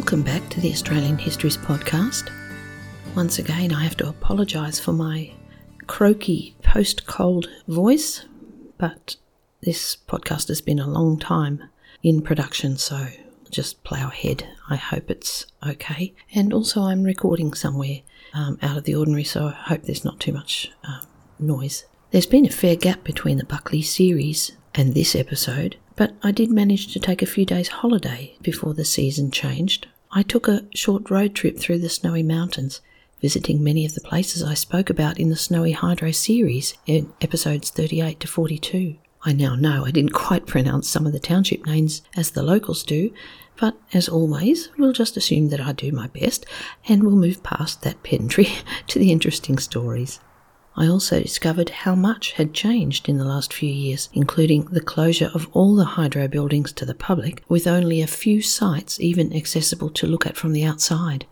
Welcome back to the Australian Histories podcast. Once again, I have to apologise for my croaky post cold voice, but this podcast has been a long time in production, so just plough ahead. I hope it's okay. And also, I'm recording somewhere um, out of the ordinary, so I hope there's not too much um, noise. There's been a fair gap between the Buckley series and this episode, but I did manage to take a few days' holiday before the season changed. I took a short road trip through the snowy mountains, visiting many of the places I spoke about in the Snowy Hydro series in episodes 38 to 42. I now know I didn't quite pronounce some of the township names as the locals do, but as always, we'll just assume that I do my best and we'll move past that pedantry to the interesting stories. I also discovered how much had changed in the last few years, including the closure of all the hydro buildings to the public, with only a few sites even accessible to look at from the outside.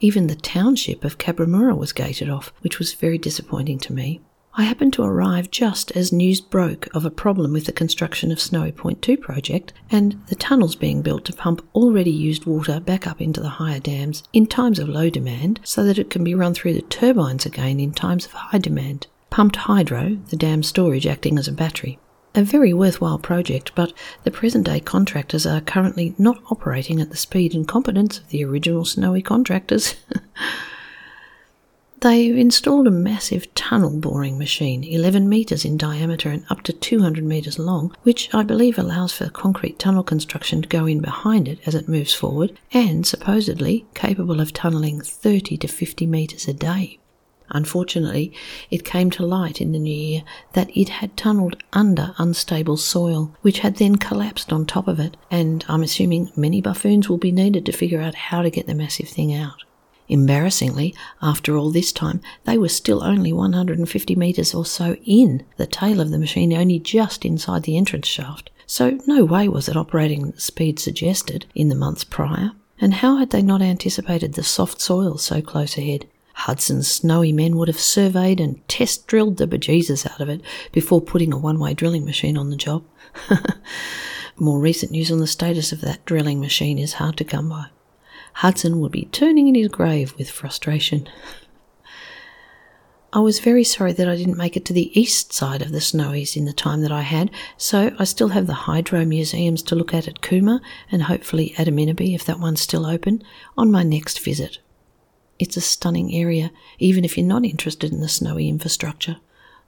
Even the township of Cabramurra was gated off, which was very disappointing to me. I happened to arrive just as news broke of a problem with the construction of Snowy Point 2 project and the tunnels being built to pump already used water back up into the higher dams in times of low demand so that it can be run through the turbines again in times of high demand. Pumped hydro, the dam storage acting as a battery. A very worthwhile project, but the present day contractors are currently not operating at the speed and competence of the original Snowy contractors. They've installed a massive tunnel boring machine, 11 metres in diameter and up to 200 metres long, which I believe allows for concrete tunnel construction to go in behind it as it moves forward, and supposedly capable of tunnelling 30 to 50 metres a day. Unfortunately, it came to light in the new year that it had tunnelled under unstable soil, which had then collapsed on top of it, and I'm assuming many buffoons will be needed to figure out how to get the massive thing out. Embarrassingly, after all this time, they were still only 150 metres or so in, the tail of the machine only just inside the entrance shaft. So no way was it operating at the speed suggested in the months prior. And how had they not anticipated the soft soil so close ahead? Hudson's snowy men would have surveyed and test drilled the bejesus out of it before putting a one way drilling machine on the job. More recent news on the status of that drilling machine is hard to come by. Hudson would be turning in his grave with frustration. I was very sorry that I didn't make it to the east side of the Snowies in the time that I had, so I still have the hydro museums to look at at Cooma and hopefully at Amenabe, if that one's still open, on my next visit. It's a stunning area, even if you're not interested in the snowy infrastructure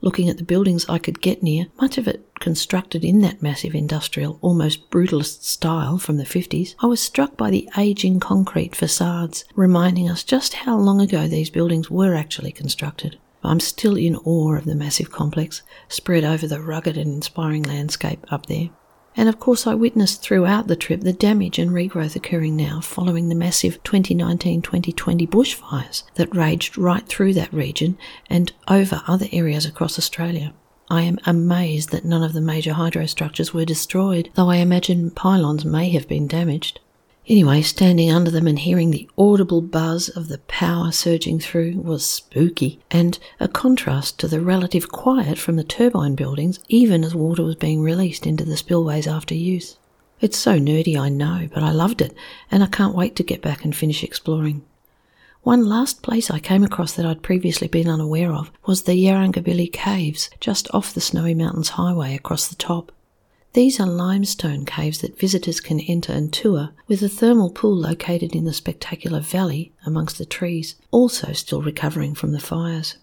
looking at the buildings I could get near, much of it constructed in that massive industrial, almost brutalist style from the 50s, I was struck by the aging concrete facades, reminding us just how long ago these buildings were actually constructed. I'm still in awe of the massive complex spread over the rugged and inspiring landscape up there. And of course, I witnessed throughout the trip the damage and regrowth occurring now following the massive 2019 2020 bushfires that raged right through that region and over other areas across Australia. I am amazed that none of the major hydro structures were destroyed, though I imagine pylons may have been damaged. Anyway, standing under them and hearing the audible buzz of the power surging through was spooky, and a contrast to the relative quiet from the turbine buildings, even as water was being released into the spillways after use. It's so nerdy, I know, but I loved it, and I can't wait to get back and finish exploring. One last place I came across that I'd previously been unaware of was the Yarrangobilly Caves, just off the Snowy Mountains Highway across the top. These are limestone caves that visitors can enter and tour, with a thermal pool located in the spectacular valley amongst the trees, also still recovering from the fires.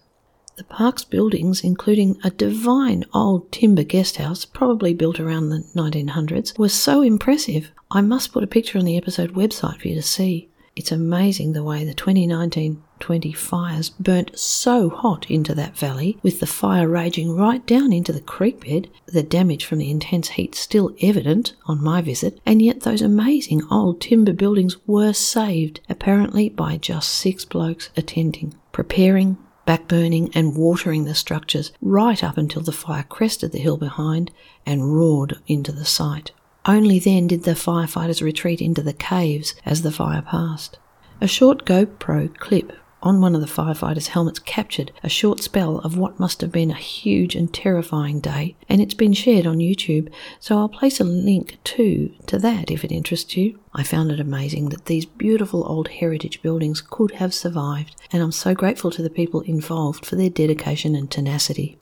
The park's buildings, including a divine old timber guest house, probably built around the 1900s, were so impressive. I must put a picture on the episode website for you to see. It's amazing the way the 2019 20 fires burnt so hot into that valley, with the fire raging right down into the creek bed, the damage from the intense heat still evident on my visit, and yet those amazing old timber buildings were saved, apparently by just six blokes attending, preparing, backburning, and watering the structures right up until the fire crested the hill behind and roared into the site. Only then did the firefighters retreat into the caves as the fire passed. A short GoPro clip on one of the firefighters' helmets captured a short spell of what must have been a huge and terrifying day, and it's been shared on YouTube, so I'll place a link too to that if it interests you. I found it amazing that these beautiful old heritage buildings could have survived, and I'm so grateful to the people involved for their dedication and tenacity.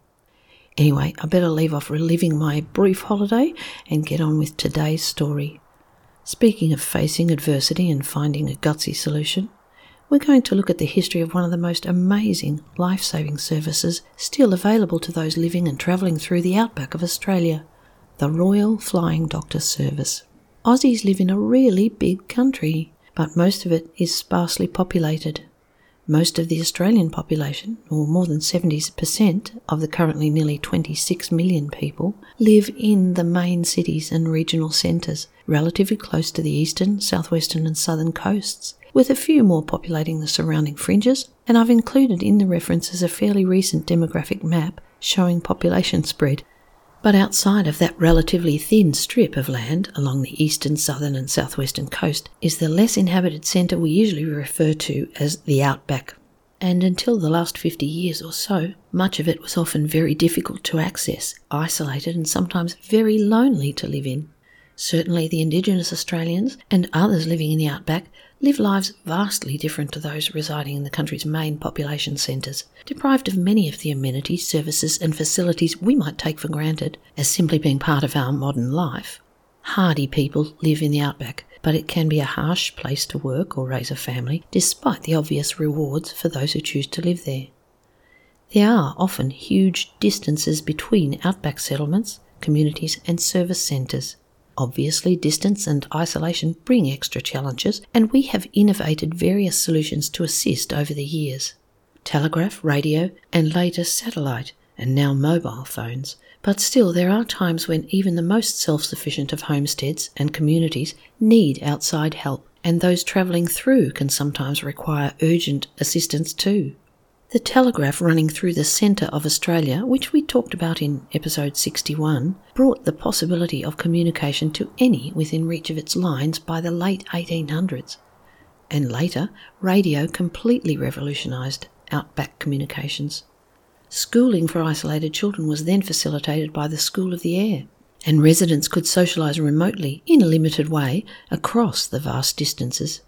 Anyway, I better leave off reliving my brief holiday and get on with today's story. Speaking of facing adversity and finding a gutsy solution, we're going to look at the history of one of the most amazing life saving services still available to those living and travelling through the outback of Australia the Royal Flying Doctor Service. Aussies live in a really big country, but most of it is sparsely populated. Most of the Australian population, or more than 70% of the currently nearly 26 million people, live in the main cities and regional centres, relatively close to the eastern, southwestern, and southern coasts, with a few more populating the surrounding fringes. And I've included in the references a fairly recent demographic map showing population spread but outside of that relatively thin strip of land along the eastern, southern, and southwestern coast is the less inhabited centre we usually refer to as the outback. And until the last 50 years or so, much of it was often very difficult to access, isolated, and sometimes very lonely to live in. Certainly, the Indigenous Australians and others living in the outback live lives vastly different to those residing in the country's main population centres, deprived of many of the amenities, services, and facilities we might take for granted as simply being part of our modern life. Hardy people live in the outback, but it can be a harsh place to work or raise a family, despite the obvious rewards for those who choose to live there. There are often huge distances between outback settlements, communities, and service centres. Obviously, distance and isolation bring extra challenges, and we have innovated various solutions to assist over the years telegraph, radio, and later satellite, and now mobile phones. But still, there are times when even the most self sufficient of homesteads and communities need outside help, and those travelling through can sometimes require urgent assistance too. The telegraph running through the centre of Australia, which we talked about in episode 61, brought the possibility of communication to any within reach of its lines by the late 1800s. And later, radio completely revolutionised outback communications. Schooling for isolated children was then facilitated by the School of the Air, and residents could socialise remotely in a limited way across the vast distances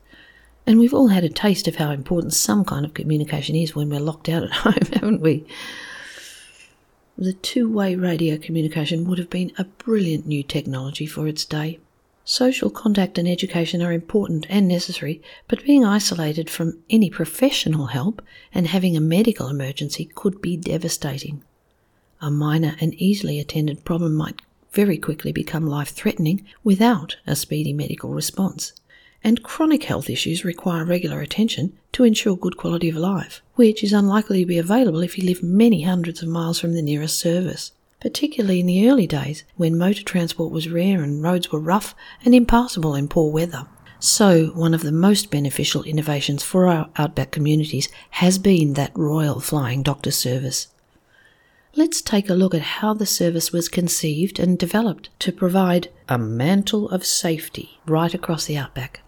and we've all had a taste of how important some kind of communication is when we're locked out at home, haven't we? The two way radio communication would have been a brilliant new technology for its day. Social contact and education are important and necessary, but being isolated from any professional help and having a medical emergency could be devastating. A minor and easily attended problem might very quickly become life threatening without a speedy medical response and chronic health issues require regular attention to ensure good quality of life, which is unlikely to be available if you live many hundreds of miles from the nearest service, particularly in the early days when motor transport was rare and roads were rough and impassable in poor weather. So, one of the most beneficial innovations for our outback communities has been that Royal Flying Doctor Service. Let's take a look at how the service was conceived and developed to provide a mantle of safety right across the outback.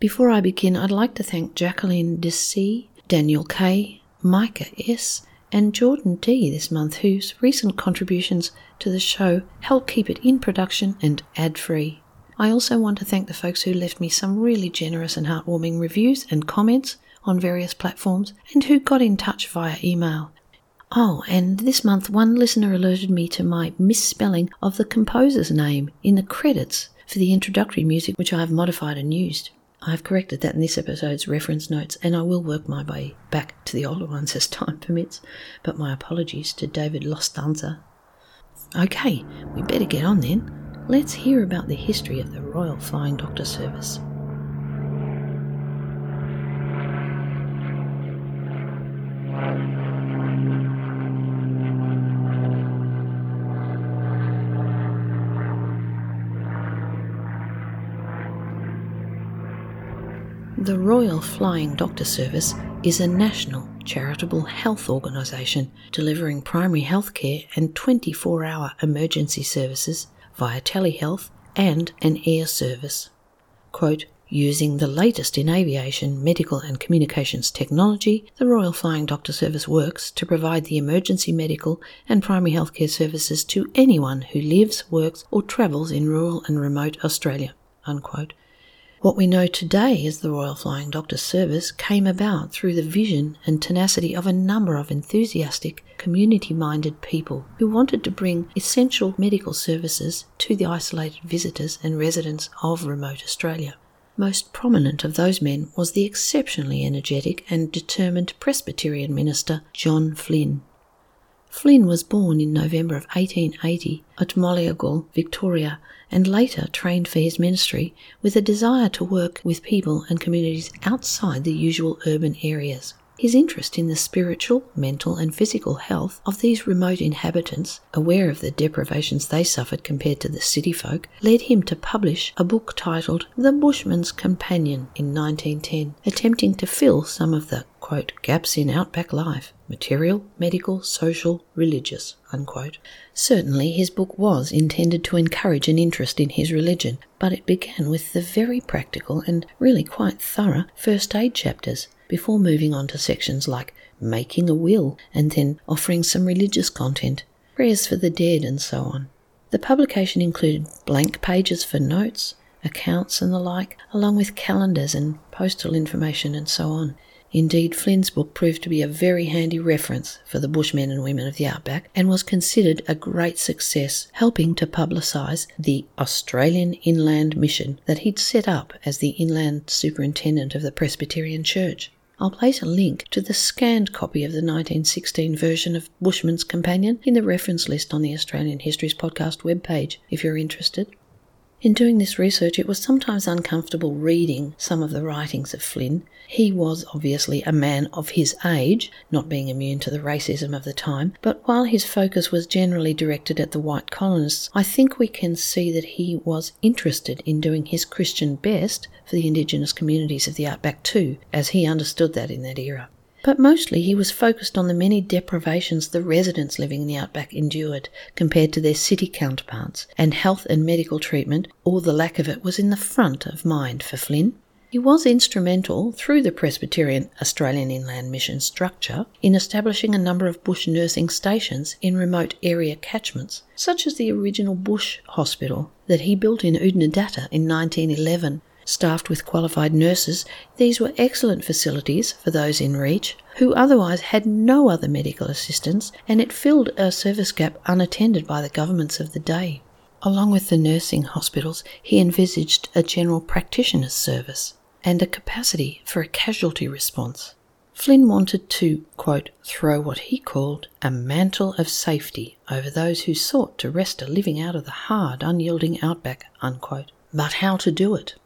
Before I begin, I'd like to thank Jacqueline C, Daniel K, Micah S, and Jordan D this month, whose recent contributions to the show help keep it in production and ad free. I also want to thank the folks who left me some really generous and heartwarming reviews and comments on various platforms and who got in touch via email. Oh, and this month one listener alerted me to my misspelling of the composer's name in the credits for the introductory music, which I have modified and used. I've corrected that in this episode's reference notes, and I will work my way back to the older ones as time permits. But my apologies to David Lostanza. Okay, we better get on then. Let's hear about the history of the Royal Flying Doctor Service. The Royal Flying Doctor Service is a national charitable health organisation delivering primary health care and 24 hour emergency services via telehealth and an air service. Quote, Using the latest in aviation, medical, and communications technology, the Royal Flying Doctor Service works to provide the emergency medical and primary healthcare services to anyone who lives, works, or travels in rural and remote Australia. Unquote. What we know today as the Royal Flying Doctor Service came about through the vision and tenacity of a number of enthusiastic, community minded people who wanted to bring essential medical services to the isolated visitors and residents of remote Australia. Most prominent of those men was the exceptionally energetic and determined Presbyterian minister John Flynn. Flynn was born in November of 1880 at Moliagul, Victoria, and later trained for his ministry with a desire to work with people and communities outside the usual urban areas. His interest in the spiritual, mental, and physical health of these remote inhabitants, aware of the deprivations they suffered compared to the city folk, led him to publish a book titled The Bushman's Companion in 1910, attempting to fill some of the quote, gaps in outback life material, medical, social, religious. Unquote. Certainly, his book was intended to encourage an interest in his religion, but it began with the very practical and really quite thorough first aid chapters before moving on to sections like making a will and then offering some religious content, prayers for the dead, and so on. The publication included blank pages for notes, accounts, and the like, along with calendars and postal information and so on. Indeed, Flynn's book proved to be a very handy reference for the bushmen and women of the outback and was considered a great success, helping to publicise the Australian Inland Mission that he'd set up as the inland superintendent of the Presbyterian Church. I'll place a link to the scanned copy of the 1916 version of Bushman's Companion in the reference list on the Australian Histories Podcast webpage if you're interested. In doing this research, it was sometimes uncomfortable reading some of the writings of Flynn. He was obviously a man of his age, not being immune to the racism of the time, but while his focus was generally directed at the white colonists, I think we can see that he was interested in doing his Christian best for the indigenous communities of the outback too, as he understood that in that era. But mostly he was focused on the many deprivations the residents living in the outback endured compared to their city counterparts, and health and medical treatment, or the lack of it, was in the front of mind for Flynn. He was instrumental, through the Presbyterian Australian Inland Mission structure, in establishing a number of bush nursing stations in remote area catchments, such as the original bush hospital that he built in Oodnadatta in 1911 staffed with qualified nurses, these were excellent facilities for those in reach who otherwise had no other medical assistance, and it filled a service gap unattended by the governments of the day. Along with the nursing hospitals, he envisaged a general practitioner's service and a capacity for a casualty response. Flynn wanted to, quote, throw what he called a mantle of safety over those who sought to wrest a living out of the hard, unyielding outback, unquote. But how to do it?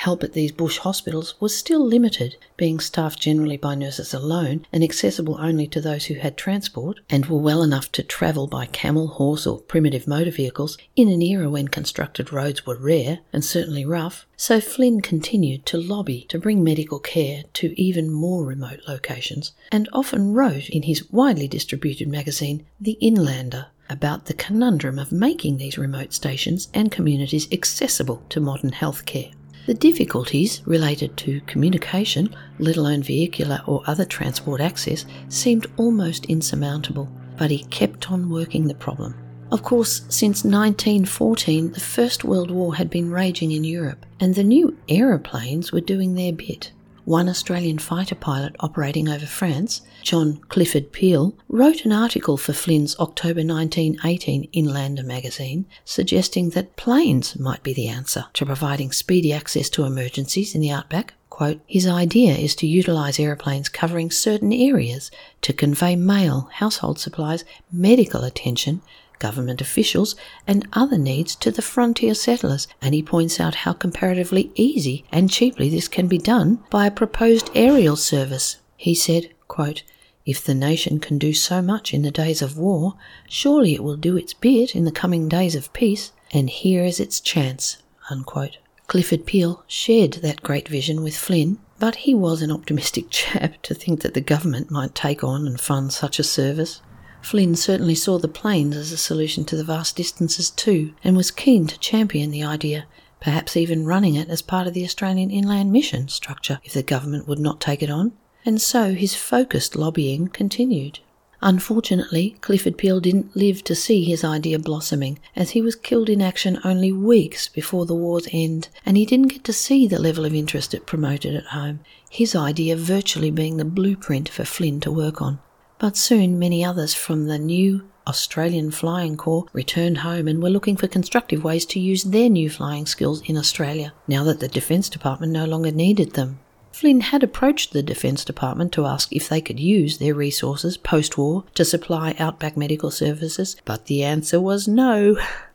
Help at these bush hospitals was still limited, being staffed generally by nurses alone and accessible only to those who had transport and were well enough to travel by camel, horse, or primitive motor vehicles in an era when constructed roads were rare and certainly rough. So Flynn continued to lobby to bring medical care to even more remote locations and often wrote in his widely distributed magazine, The Inlander, about the conundrum of making these remote stations and communities accessible to modern healthcare. The difficulties related to communication, let alone vehicular or other transport access, seemed almost insurmountable, but he kept on working the problem. Of course, since 1914, the First World War had been raging in Europe, and the new aeroplanes were doing their bit one Australian fighter pilot operating over France, John Clifford Peel, wrote an article for Flynn's October 1918 Inlander magazine suggesting that planes might be the answer to providing speedy access to emergencies in the outback. Quote, His idea is to utilise aeroplanes covering certain areas to convey mail, household supplies, medical attention, government officials, and other needs to the frontier settlers, and he points out how comparatively easy and cheaply this can be done by a proposed aerial service. He said, quote, if the nation can do so much in the days of war, surely it will do its bit in the coming days of peace, and here is its chance. Unquote. Clifford Peel shared that great vision with Flynn, but he was an optimistic chap to think that the government might take on and fund such a service. Flynn certainly saw the planes as a solution to the vast distances too, and was keen to champion the idea, perhaps even running it as part of the Australian Inland Mission structure if the government would not take it on. And so his focused lobbying continued. Unfortunately, Clifford Peel didn't live to see his idea blossoming, as he was killed in action only weeks before the war's end, and he didn't get to see the level of interest it promoted at home, his idea virtually being the blueprint for Flynn to work on. But soon many others from the new Australian Flying Corps returned home and were looking for constructive ways to use their new flying skills in Australia, now that the Defence Department no longer needed them. Flynn had approached the Defence Department to ask if they could use their resources post war to supply outback medical services, but the answer was no.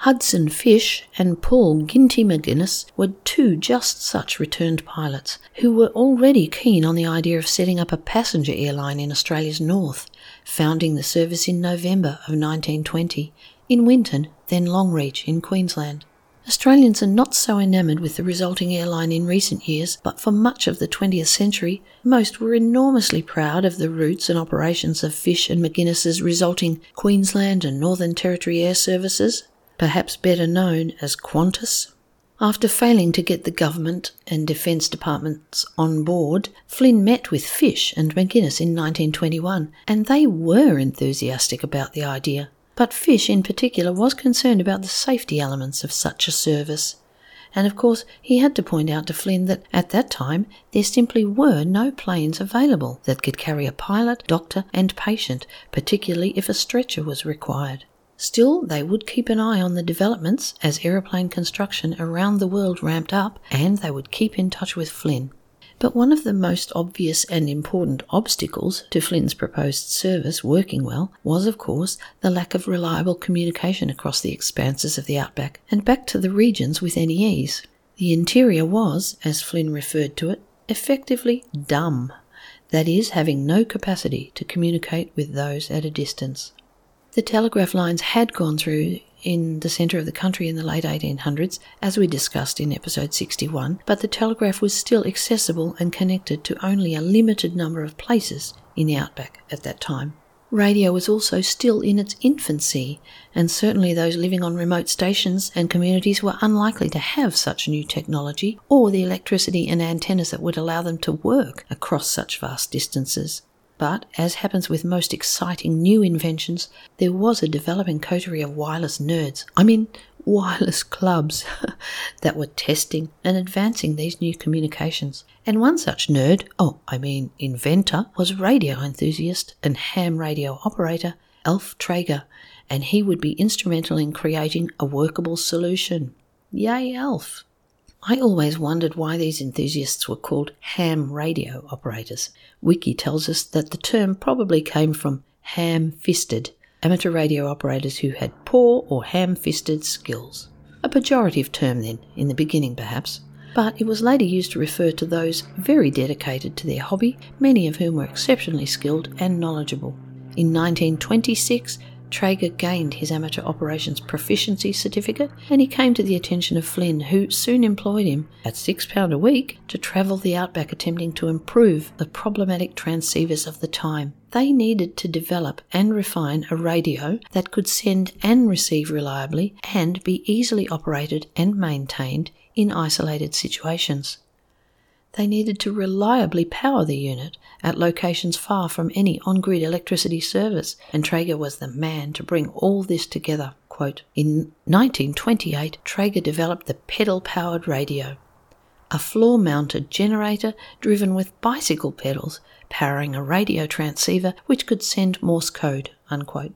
Hudson Fysh and Paul Ginty McGinness were two just such returned pilots who were already keen on the idea of setting up a passenger airline in Australia's north, founding the service in November of 1920 in Winton, then Longreach in Queensland. Australians are not so enamoured with the resulting airline in recent years, but for much of the 20th century, most were enormously proud of the routes and operations of Fysh and McGinness's resulting Queensland and Northern Territory Air Services, perhaps better known as Qantas. After failing to get the government and defence departments on board, Flynn met with Fysh and McGinness in 1921, and they were enthusiastic about the idea. But Fysh, in particular, was concerned about the safety elements of such a service. And of course, he had to point out to Flynn that at that time there simply were no planes available that could carry a pilot, doctor, and patient, particularly if a stretcher was required. Still, they would keep an eye on the developments as aeroplane construction around the world ramped up, and they would keep in touch with Flynn. But one of the most obvious and important obstacles to Flynn's proposed service working well was, of course, the lack of reliable communication across the expanses of the outback and back to the regions with any ease. The interior was, as Flynn referred to it, effectively dumb, that is, having no capacity to communicate with those at a distance. The telegraph lines had gone through in the centre of the country in the late 1800s, as we discussed in episode 61, but the telegraph was still accessible and connected to only a limited number of places in the outback at that time. Radio was also still in its infancy, and certainly those living on remote stations and communities were unlikely to have such new technology or the electricity and antennas that would allow them to work across such vast distances. But, as happens with most exciting new inventions, there was a developing coterie of wireless nerds, I mean, wireless clubs, that were testing and advancing these new communications. And one such nerd, oh, I mean inventor, was radio enthusiast and ham radio operator Alf Traeger, and he would be instrumental in creating a workable solution. Yay, Alf! I always wondered why these enthusiasts were called ham radio operators. Wiki tells us that the term probably came from ham fisted, amateur radio operators who had poor or ham fisted skills. A pejorative term, then, in the beginning perhaps, but it was later used to refer to those very dedicated to their hobby, many of whom were exceptionally skilled and knowledgeable. In 1926, Traeger gained his amateur operations proficiency certificate and he came to the attention of Flynn, who soon employed him at £6 a week to travel the outback attempting to improve the problematic transceivers of the time. They needed to develop and refine a radio that could send and receive reliably and be easily operated and maintained in isolated situations. They needed to reliably power the unit at locations far from any on grid electricity service, and Traeger was the man to bring all this together. Quote, in 1928, Traeger developed the pedal powered radio, a floor mounted generator driven with bicycle pedals, powering a radio transceiver which could send Morse code. Unquote.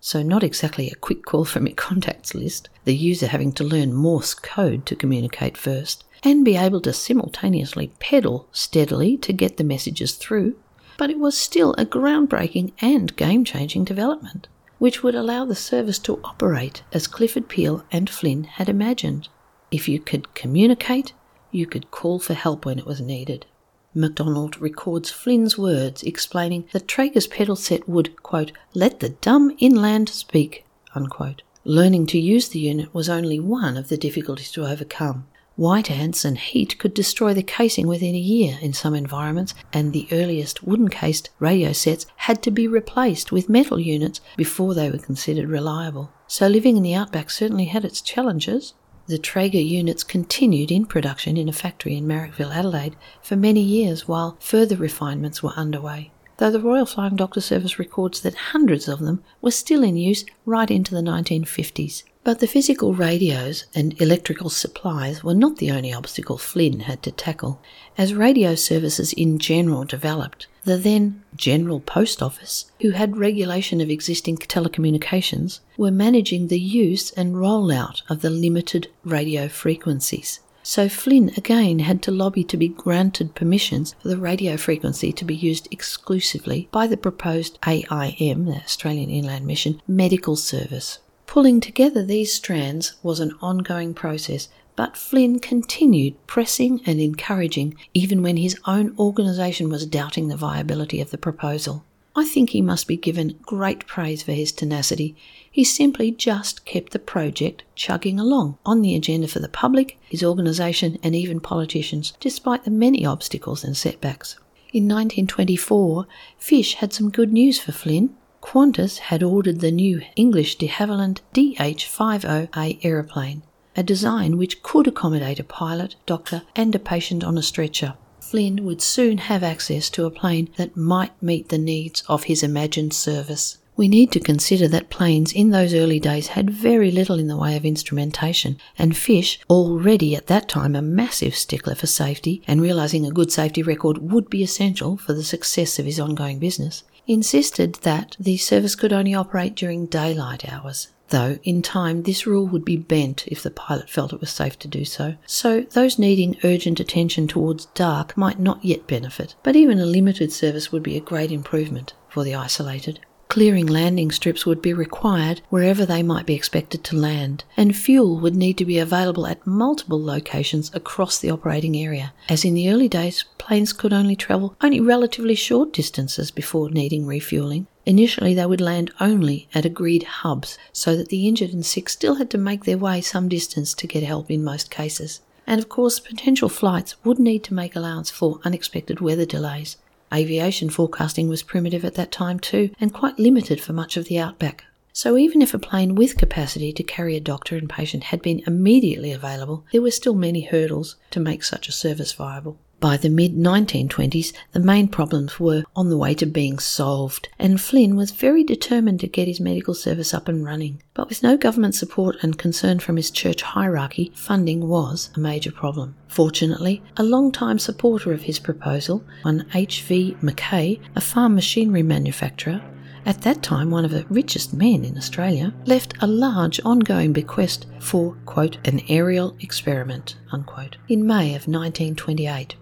So, not exactly a quick call from your contacts list, the user having to learn Morse code to communicate first and be able to simultaneously pedal steadily to get the messages through, but it was still a groundbreaking and game changing development, which would allow the service to operate as Clifford Peel and Flynn had imagined. If you could communicate, you could call for help when it was needed. MacDonald records Flynn's words explaining that Traeger's pedal set would, quote, let the dumb inland speak, unquote. Learning to use the unit was only one of the difficulties to overcome, White ants and heat could destroy the casing within a year in some environments, and the earliest wooden cased radio sets had to be replaced with metal units before they were considered reliable. So living in the outback certainly had its challenges. The Traeger units continued in production in a factory in Marrickville, Adelaide, for many years while further refinements were underway, though the Royal Flying Doctor Service records that hundreds of them were still in use right into the 1950s. But the physical radios and electrical supplies were not the only obstacle Flynn had to tackle. As radio services in general developed, the then General Post Office, who had regulation of existing telecommunications, were managing the use and rollout of the limited radio frequencies. So Flynn again had to lobby to be granted permissions for the radio frequency to be used exclusively by the proposed AIM, the Australian Inland Mission, medical service. Pulling together these strands was an ongoing process, but Flynn continued pressing and encouraging even when his own organisation was doubting the viability of the proposal. I think he must be given great praise for his tenacity. He simply just kept the project chugging along on the agenda for the public, his organisation, and even politicians, despite the many obstacles and setbacks. In 1924, Fysh had some good news for Flynn. Qantas had ordered the new English de Havilland DH50A aeroplane, a design which could accommodate a pilot, doctor, and a patient on a stretcher. Flynn would soon have access to a plane that might meet the needs of his imagined service. We need to consider that planes in those early days had very little in the way of instrumentation, and Fysh, already at that time a massive stickler for safety and realizing a good safety record would be essential for the success of his ongoing business, insisted that the service could only operate during daylight hours. Though in time this rule would be bent if the pilot felt it was safe to do so, so those needing urgent attention towards dark might not yet benefit, but even a limited service would be a great improvement for the isolated. Clearing landing strips would be required wherever they might be expected to land, and fuel would need to be available at multiple locations across the operating area, as in the early days planes could only travel only relatively short distances before needing refueling. Initially, they would land only at agreed hubs, so that the injured and sick still had to make their way some distance to get help in most cases. And of course, potential flights would need to make allowance for unexpected weather delays. Aviation forecasting was primitive at that time too, and quite limited for much of the outback. So even if a plane with capacity to carry a doctor and patient had been immediately available, there were still many hurdles to make such a service viable. By the mid 1920s, the main problems were on the way to being solved, and Flynn was very determined to get his medical service up and running. But with no government support and concern from his church hierarchy, funding was a major problem. Fortunately, a long-time supporter of his proposal, one H.V. McKay, a farm machinery manufacturer, at that time one of the richest men in Australia, left a large ongoing bequest for, quote, an aerial experiment, unquote, in May of 1928.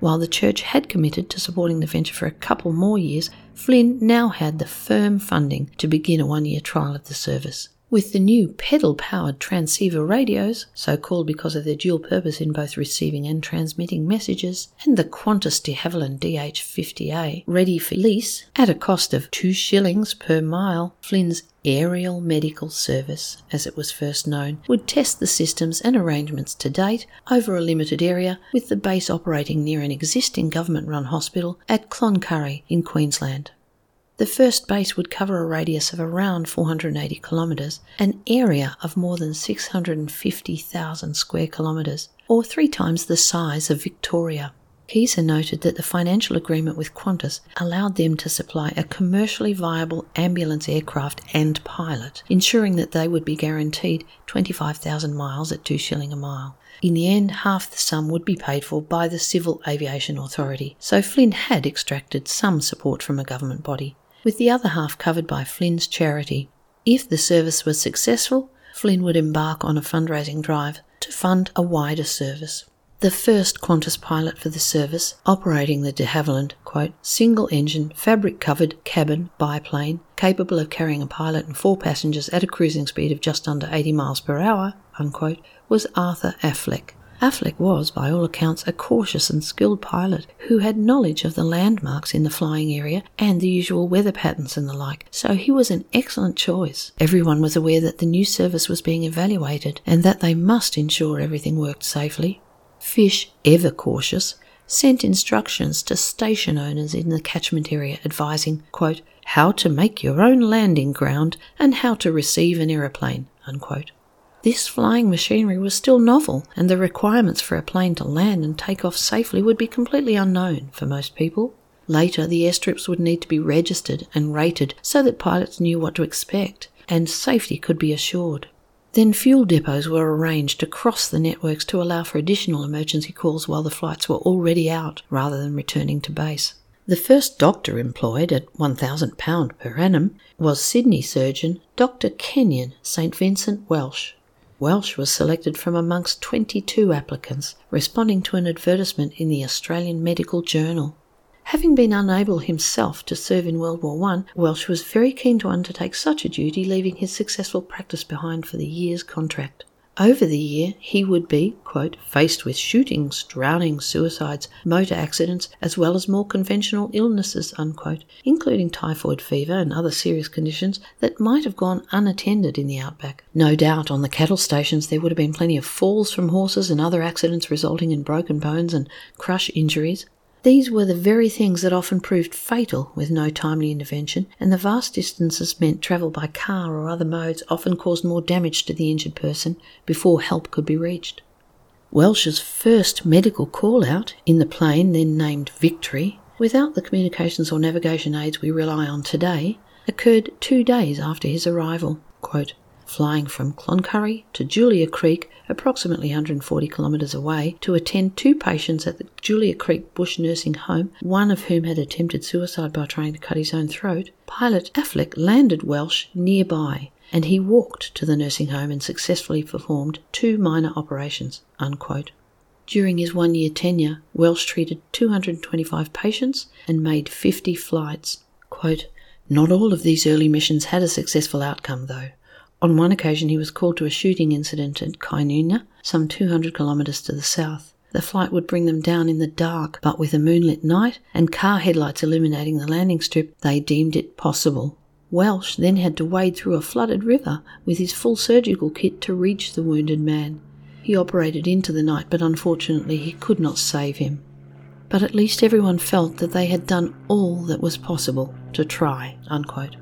While the church had committed to supporting the venture for a couple more years, Flynn now had the firm funding to begin a one year trial of the service. With the new pedal powered transceiver radios, so called because of their dual purpose in both receiving and transmitting messages, and the Qantas de Havilland DH50A ready for lease at a cost of two shillings per mile, Flynn's Aerial Medical Service, as it was first known, would test the systems and arrangements to date over a limited area, with the base operating near an existing government run hospital at Cloncurry in Queensland. The first base would cover a radius of around 480 kilometres, an area of more than 650,000 square kilometres, or three times the size of Victoria. Keyser noted that the financial agreement with Qantas allowed them to supply a commercially viable ambulance aircraft and pilot, ensuring that they would be guaranteed 25,000 miles at 2 shilling a mile. In the end, half the sum would be paid for by the Civil Aviation Authority, so Flynn had extracted some support from a government body with the other half covered by Flynn's charity. If the service was successful, Flynn would embark on a fundraising drive to fund a wider service. The first Qantas pilot for the service, operating the de Havilland, quote, single engine, fabric covered cabin biplane, capable of carrying a pilot and four passengers at a cruising speed of just under 80 miles per hour, unquote, was Arthur Affleck, Affleck was, by all accounts, a cautious and skilled pilot who had knowledge of the landmarks in the flying area and the usual weather patterns and the like, so he was an excellent choice. Everyone was aware that the new service was being evaluated and that they must ensure everything worked safely. Fysh, ever cautious, sent instructions to station owners in the catchment area advising, quote, how to make your own landing ground and how to receive an aeroplane, unquote. This flying machinery was still novel, and the requirements for a plane to land and take off safely would be completely unknown for most people. Later, the airstrips would need to be registered and rated so that pilots knew what to expect and safety could be assured. Then fuel depots were arranged across the networks to allow for additional emergency calls while the flights were already out rather than returning to base. The first doctor employed at £1,000 per annum was Sydney surgeon Dr. Kenyon St. Vincent Welsh. Welsh was selected from amongst 22 applicants, responding to an advertisement in the Australian Medical Journal. Having been unable himself to serve in World War I, Welsh was very keen to undertake such a duty, leaving his successful practice behind for the year's contract. Over the year, he would be, quote, faced with shootings, drownings, suicides, motor accidents, as well as more conventional illnesses, unquote, including typhoid fever and other serious conditions that might have gone unattended in the outback. No doubt on the cattle stations there would have been plenty of falls from horses and other accidents resulting in broken bones and crush injuries. These were the very things that often proved fatal with no timely intervention, and the vast distances meant travel by car or other modes often caused more damage to the injured person before help could be reached. Welsh's first medical call out in the plane, then named Victory, without the communications or navigation aids we rely on today, occurred two days after his arrival. Quote, flying from Cloncurry to Julia Creek, approximately 140 kilometres away, to attend two patients at the Julia Creek Bush Nursing Home, one of whom had attempted suicide by trying to cut his own throat, pilot Affleck landed Welsh nearby and he walked to the nursing home and successfully performed two minor operations. Unquote. During his one year tenure, Welsh treated 225 patients and made 50 flights. Quote, Not all of these early missions had a successful outcome, though. On one occasion, he was called to a shooting incident at Kynuna, some 200 kilometres to the south. The flight would bring them down in the dark, but with a moonlit night and car headlights illuminating the landing strip, they deemed it possible. Welsh then had to wade through a flooded river with his full surgical kit to reach the wounded man. He operated into the night, but unfortunately he could not save him. But at least everyone felt that they had done all that was possible to try. Unquote.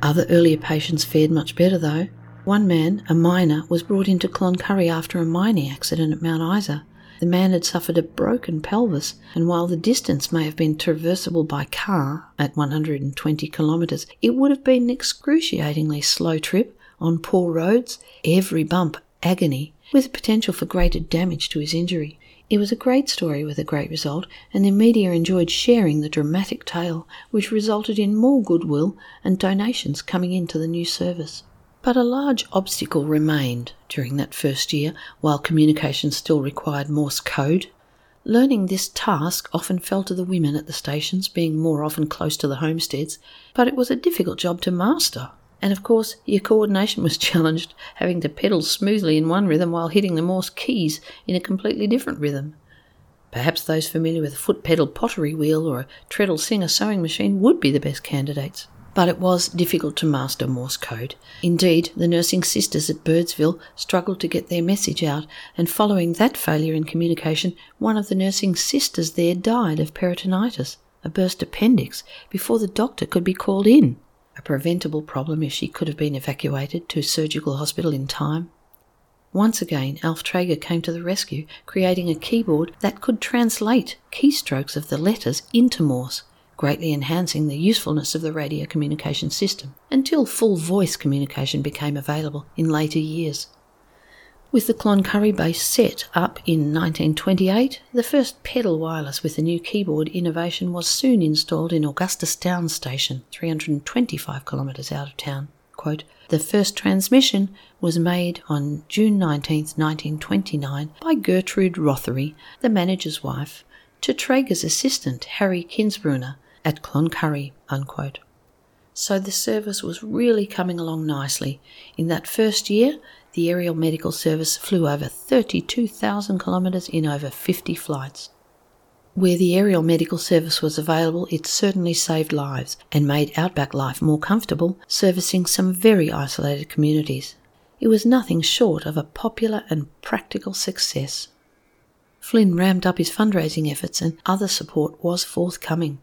Other earlier patients fared much better, though. One man, a miner, was brought into Cloncurry after a mining accident at Mount Isa. The man had suffered a broken pelvis, and while the distance may have been traversable by car at 120 kilometres, it would have been an excruciatingly slow trip on poor roads, every bump agony, with potential for greater damage to his injury. It was a great story with a great result, and the media enjoyed sharing the dramatic tale, which resulted in more goodwill and donations coming into the new service. But a large obstacle remained during that first year while communication still required Morse code. Learning this task often fell to the women at the stations, being more often close to the homesteads, but it was a difficult job to master. And of course, your coordination was challenged, having to pedal smoothly in one rhythm while hitting the Morse keys in a completely different rhythm. Perhaps those familiar with a foot pedal pottery wheel or a treadle singer sewing machine would be the best candidates but it was difficult to master Morse code. Indeed, the nursing sisters at Birdsville struggled to get their message out, and following that failure in communication, one of the nursing sisters there died of peritonitis, a burst appendix, before the doctor could be called in. A preventable problem if she could have been evacuated to surgical hospital in time. Once again, Alf Traeger came to the rescue, creating a keyboard that could translate keystrokes of the letters into Morse greatly enhancing the usefulness of the radio communication system until full voice communication became available in later years. With the Cloncurry base set up in 1928, the first pedal wireless with the new keyboard innovation was soon installed in Augustus Downs Station, 325 kilometres out of town. Quote, the first transmission was made on June 19, 1929, by Gertrude Rothery, the manager's wife, to Traeger's assistant, Harry Kinsbrunner, at Cloncurry. Unquote. So the service was really coming along nicely. In that first year, the aerial medical service flew over 32,000 kilometres in over 50 flights. Where the aerial medical service was available, it certainly saved lives and made outback life more comfortable, servicing some very isolated communities. It was nothing short of a popular and practical success. Flynn ramped up his fundraising efforts and other support was forthcoming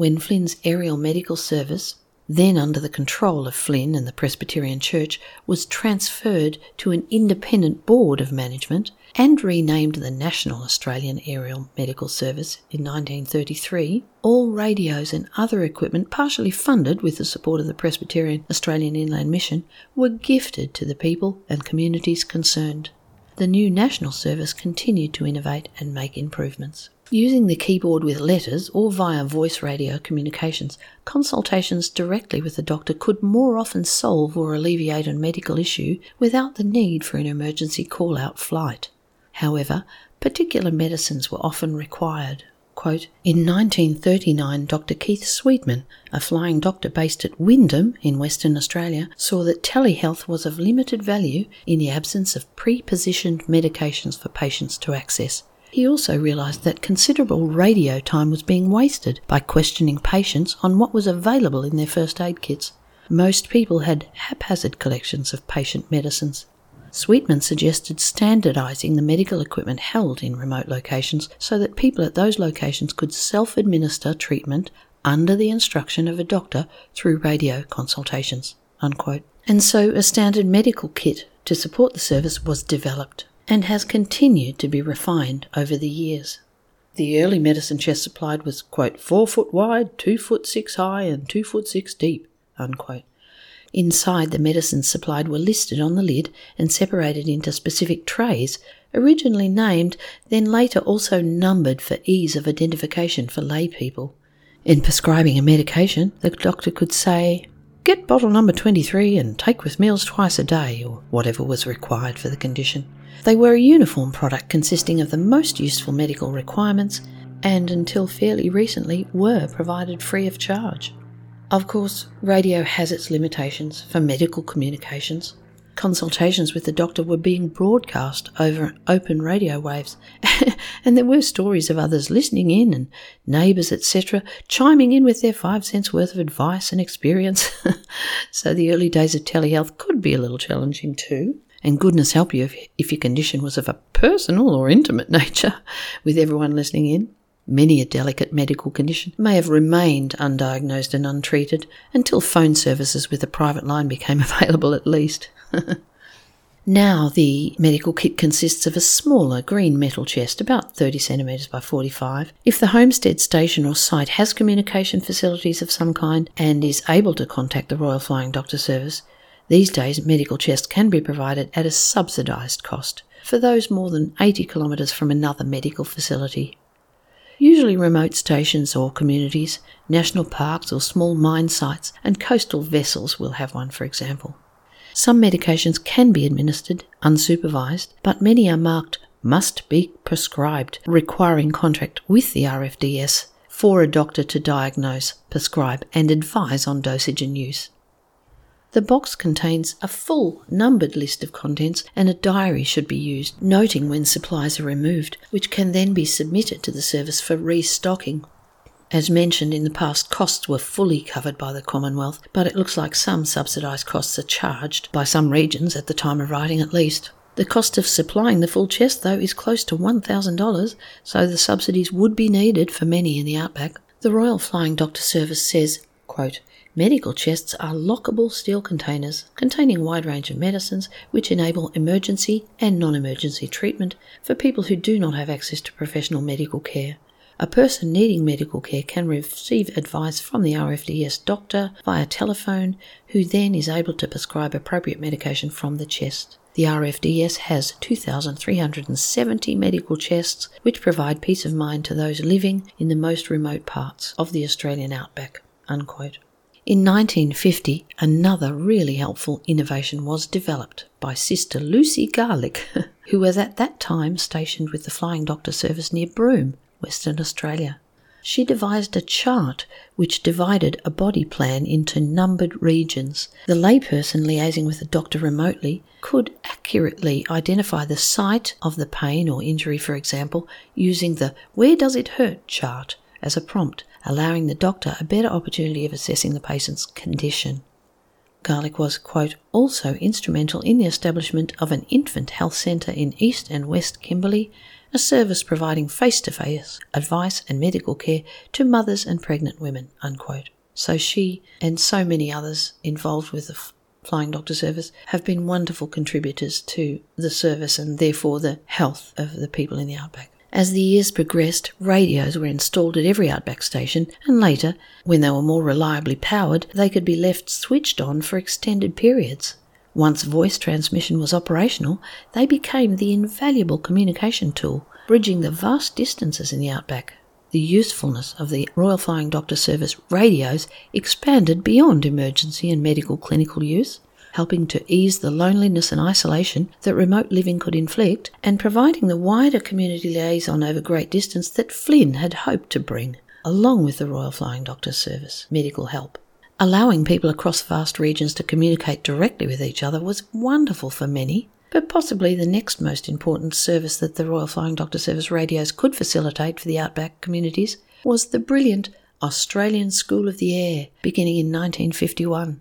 when Flynn's aerial medical service, then under the control of Flynn and the Presbyterian Church, was transferred to an independent board of management and renamed the National Australian Aerial Medical Service in 1933, all radios and other equipment, partially funded with the support of the Presbyterian Australian Inland Mission, were gifted to the people and communities concerned. The new National Service continued to innovate and make improvements. Using the keyboard with letters or via voice radio communications, consultations directly with the doctor could more often solve or alleviate a medical issue without the need for an emergency call out flight. However, particular medicines were often required. Quote, in 1939, Dr. Keith Sweetman, a flying doctor based at Wyndham in Western Australia, saw that telehealth was of limited value in the absence of pre-positioned medications for patients to access. He also realised that considerable radio time was being wasted by questioning patients on what was available in their first aid kits. Most people had haphazard collections of patient medicines. Sweetman suggested standardising the medical equipment held in remote locations so that people at those locations could self administer treatment under the instruction of a doctor through radio consultations. Unquote. And so a standard medical kit to support the service was developed and has continued to be refined over the years. The early medicine chest supplied was, quote, four foot wide, two foot six high, and two foot six deep, unquote. Inside, the medicines supplied were listed on the lid and separated into specific trays, originally named, then later also numbered for ease of identification for lay people. In prescribing a medication, the doctor could say, Get bottle number 23 and take with meals twice a day, or whatever was required for the condition. They were a uniform product consisting of the most useful medical requirements and, until fairly recently, were provided free of charge. Of course, radio has its limitations for medical communications. Consultations with the doctor were being broadcast over open radio waves, and there were stories of others listening in and neighbours, etc., chiming in with their five cents worth of advice and experience. so the early days of telehealth could be a little challenging too. And goodness help you if, if your condition was of a personal or intimate nature, with everyone listening in. Many a delicate medical condition may have remained undiagnosed and untreated until phone services with a private line became available at least. now, the medical kit consists of a smaller green metal chest, about 30 centimetres by 45. If the homestead station or site has communication facilities of some kind and is able to contact the Royal Flying Doctor Service, these days medical chests can be provided at a subsidised cost for those more than 80 kilometres from another medical facility usually remote stations or communities, national parks or small mine sites, and coastal vessels will have one, for example. Some medications can be administered unsupervised, but many are marked must be prescribed, requiring contact with the RFDS for a doctor to diagnose, prescribe, and advise on dosage and use. The box contains a full numbered list of contents and a diary should be used, noting when supplies are removed, which can then be submitted to the service for restocking. As mentioned in the past, costs were fully covered by the Commonwealth, but it looks like some subsidised costs are charged, by some regions at the time of writing at least. The cost of supplying the full chest, though, is close to $1,000, so the subsidies would be needed for many in the outback. The Royal Flying Doctor Service says, quote, Medical chests are lockable steel containers containing a wide range of medicines which enable emergency and non emergency treatment for people who do not have access to professional medical care. A person needing medical care can receive advice from the RFDS doctor via telephone, who then is able to prescribe appropriate medication from the chest. The RFDS has 2,370 medical chests which provide peace of mind to those living in the most remote parts of the Australian outback. Unquote. In 1950, another really helpful innovation was developed by Sister Lucy Garlick, who was at that time stationed with the Flying Doctor Service near Broome, Western Australia. She devised a chart which divided a body plan into numbered regions. The layperson liaising with the doctor remotely could accurately identify the site of the pain or injury, for example, using the Where Does It Hurt chart as a prompt allowing the doctor a better opportunity of assessing the patient's condition. Garlick was, quote, also instrumental in the establishment of an infant health centre in East and West Kimberley, a service providing face to face advice and medical care to mothers and pregnant women, unquote. So she and so many others involved with the Flying Doctor Service have been wonderful contributors to the service and therefore the health of the people in the outback. As the years progressed, radios were installed at every outback station, and later, when they were more reliably powered, they could be left switched on for extended periods. Once voice transmission was operational, they became the invaluable communication tool, bridging the vast distances in the outback. The usefulness of the Royal Flying Doctor Service radios expanded beyond emergency and medical clinical use helping to ease the loneliness and isolation that remote living could inflict, and providing the wider community liaison over great distance that Flynn had hoped to bring, along with the Royal Flying Doctor Service medical help. Allowing people across vast regions to communicate directly with each other was wonderful for many, but possibly the next most important service that the Royal Flying Doctor Service radios could facilitate for the outback communities was the brilliant Australian School of the Air, beginning in 1951.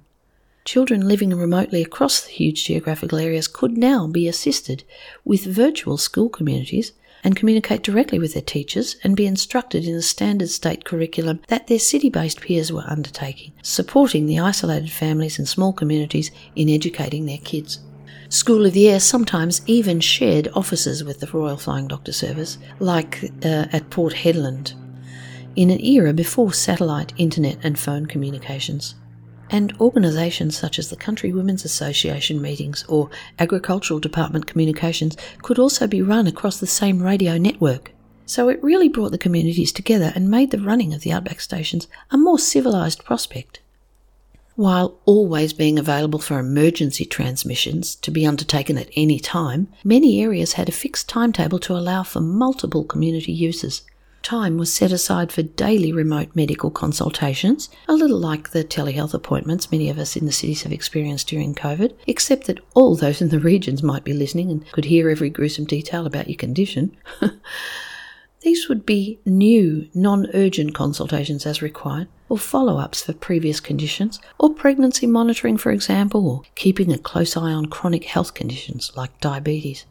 Children living remotely across the huge geographical areas could now be assisted with virtual school communities and communicate directly with their teachers and be instructed in the standard state curriculum that their city based peers were undertaking, supporting the isolated families and small communities in educating their kids. School of the Air sometimes even shared offices with the Royal Flying Doctor Service, like uh, at Port Hedland, in an era before satellite, internet, and phone communications and organisations such as the Country Women's Association meetings or Agricultural Department communications could also be run across the same radio network. So it really brought the communities together and made the running of the outback stations a more civilised prospect. While always being available for emergency transmissions to be undertaken at any time, many areas had a fixed timetable to allow for multiple community uses. Time was set aside for daily remote medical consultations, a little like the telehealth appointments many of us in the cities have experienced during COVID, except that all those in the regions might be listening and could hear every gruesome detail about your condition. These would be new, non urgent consultations as required, or follow ups for previous conditions, or pregnancy monitoring, for example, or keeping a close eye on chronic health conditions like diabetes.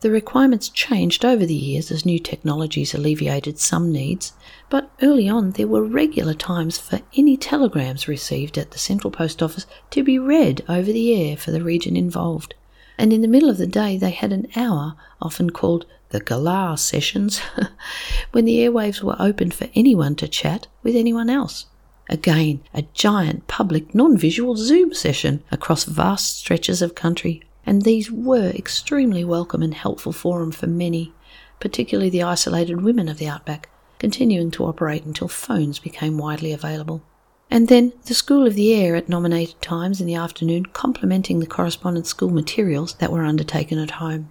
The requirements changed over the years as new technologies alleviated some needs, but early on there were regular times for any telegrams received at the Central Post Office to be read over the air for the region involved. And in the middle of the day they had an hour, often called the Galah sessions, when the airwaves were open for anyone to chat with anyone else. Again, a giant public non visual Zoom session across vast stretches of country and these were extremely welcome and helpful forum for many, particularly the isolated women of the outback, continuing to operate until phones became widely available. And then the School of the Air at nominated times in the afternoon, complementing the correspondence school materials that were undertaken at home.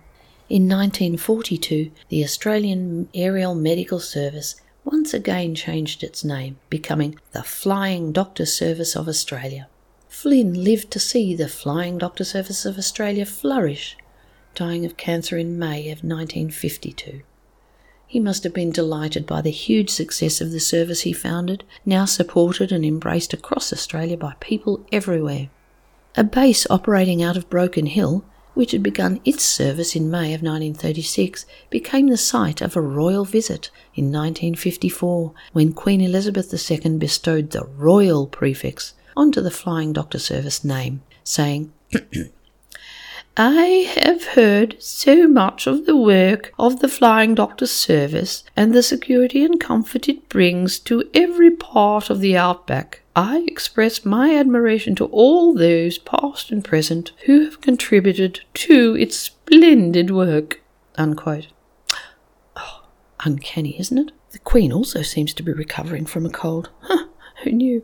In 1942, the Australian Aerial Medical Service once again changed its name, becoming the Flying Doctor Service of Australia. Flynn lived to see the Flying Doctor Service of Australia flourish, dying of cancer in May of 1952. He must have been delighted by the huge success of the service he founded, now supported and embraced across Australia by people everywhere. A base operating out of Broken Hill, which had begun its service in May of 1936, became the site of a royal visit in 1954 when Queen Elizabeth II bestowed the royal prefix onto the Flying Doctor Service name, saying, I have heard so much of the work of the Flying Doctor Service and the security and comfort it brings to every part of the outback. I express my admiration to all those, past and present, who have contributed to its splendid work. Unquote. Oh, uncanny, isn't it? The Queen also seems to be recovering from a cold. Huh, who knew?